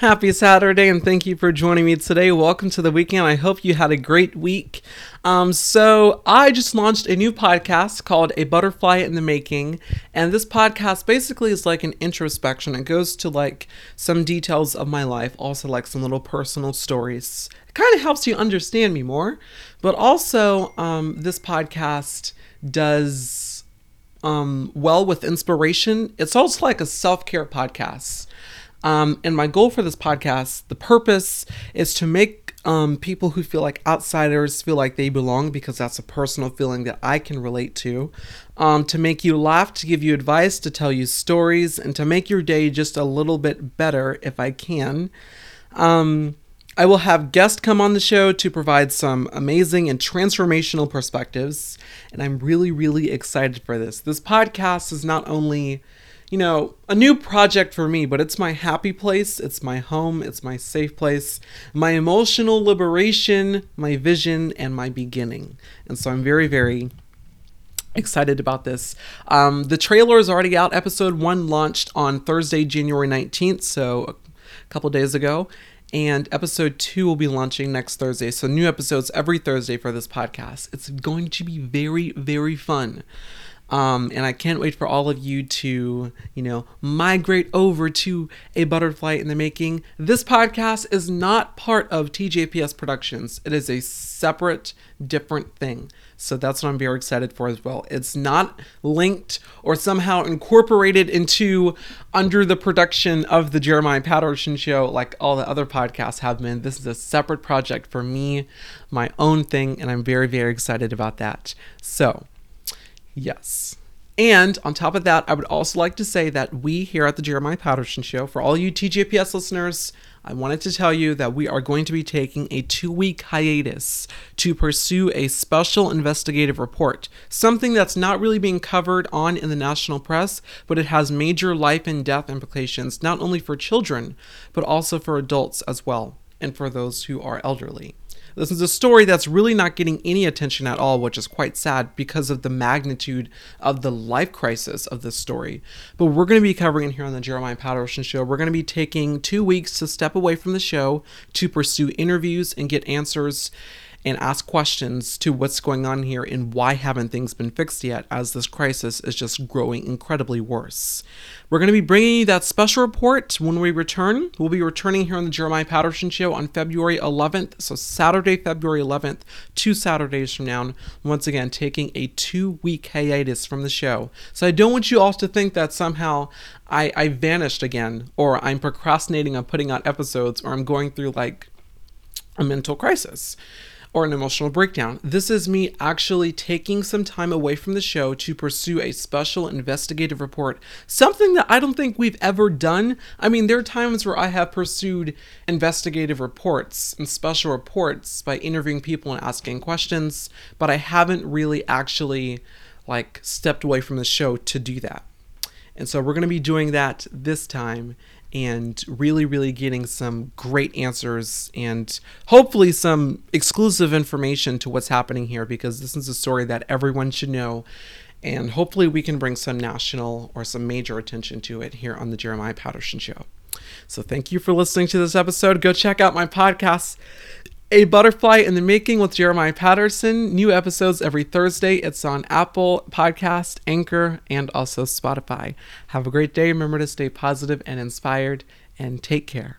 Happy Saturday, and thank you for joining me today. Welcome to the weekend. I hope you had a great week. Um, so, I just launched a new podcast called A Butterfly in the Making, and this podcast basically is like an introspection. It goes to like some details of my life, also like some little personal stories. It kind of helps you understand me more, but also, um, this podcast does um, well with inspiration. It's also like a self care podcast. Um, and my goal for this podcast, the purpose is to make um, people who feel like outsiders feel like they belong because that's a personal feeling that I can relate to. Um, to make you laugh, to give you advice, to tell you stories, and to make your day just a little bit better if I can. Um, I will have guests come on the show to provide some amazing and transformational perspectives, and I'm really, really excited for this. This podcast is not only you know, a new project for me, but it's my happy place, it's my home, it's my safe place, my emotional liberation, my vision, and my beginning. And so I'm very, very excited about this. Um, the trailer is already out. Episode one launched on Thursday, January 19th, so a couple days ago. And episode two will be launching next Thursday. So, new episodes every Thursday for this podcast. It's going to be very, very fun. Um, and I can't wait for all of you to, you know, migrate over to a butterfly in the making. This podcast is not part of TJPS Productions. It is a separate, different thing. So that's what I'm very excited for as well. It's not linked or somehow incorporated into under the production of the Jeremiah Patterson show like all the other podcasts have been. This is a separate project for me, my own thing, and I'm very, very excited about that. So, Yes. And on top of that, I would also like to say that we here at the Jeremiah Patterson Show, for all you TJPS listeners, I wanted to tell you that we are going to be taking a two week hiatus to pursue a special investigative report, something that's not really being covered on in the national press, but it has major life and death implications, not only for children, but also for adults as well, and for those who are elderly. This is a story that's really not getting any attention at all, which is quite sad because of the magnitude of the life crisis of this story. But we're going to be covering it here on the Jeremiah Patterson Show. We're going to be taking two weeks to step away from the show to pursue interviews and get answers and ask questions to what's going on here and why haven't things been fixed yet as this crisis is just growing incredibly worse. We're going to be bringing you that special report when we return. We'll be returning here on the Jeremiah Patterson Show on February 11th, so Saturday, February 11th, two Saturdays from now. Once again, taking a two week hiatus from the show. So I don't want you all to think that somehow I, I vanished again, or I'm procrastinating on putting out episodes, or I'm going through like a mental crisis or an emotional breakdown. This is me actually taking some time away from the show to pursue a special investigative report, something that I don't think we've ever done. I mean, there are times where I have pursued investigative reports and special reports by interviewing people and asking questions, but I haven't really actually like stepped away from the show to do that. And so we're going to be doing that this time and really, really getting some great answers and hopefully some exclusive information to what's happening here because this is a story that everyone should know. And hopefully, we can bring some national or some major attention to it here on the Jeremiah Patterson Show. So, thank you for listening to this episode. Go check out my podcast. A Butterfly in the Making with Jeremiah Patterson. New episodes every Thursday. It's on Apple Podcast, Anchor, and also Spotify. Have a great day. Remember to stay positive and inspired, and take care.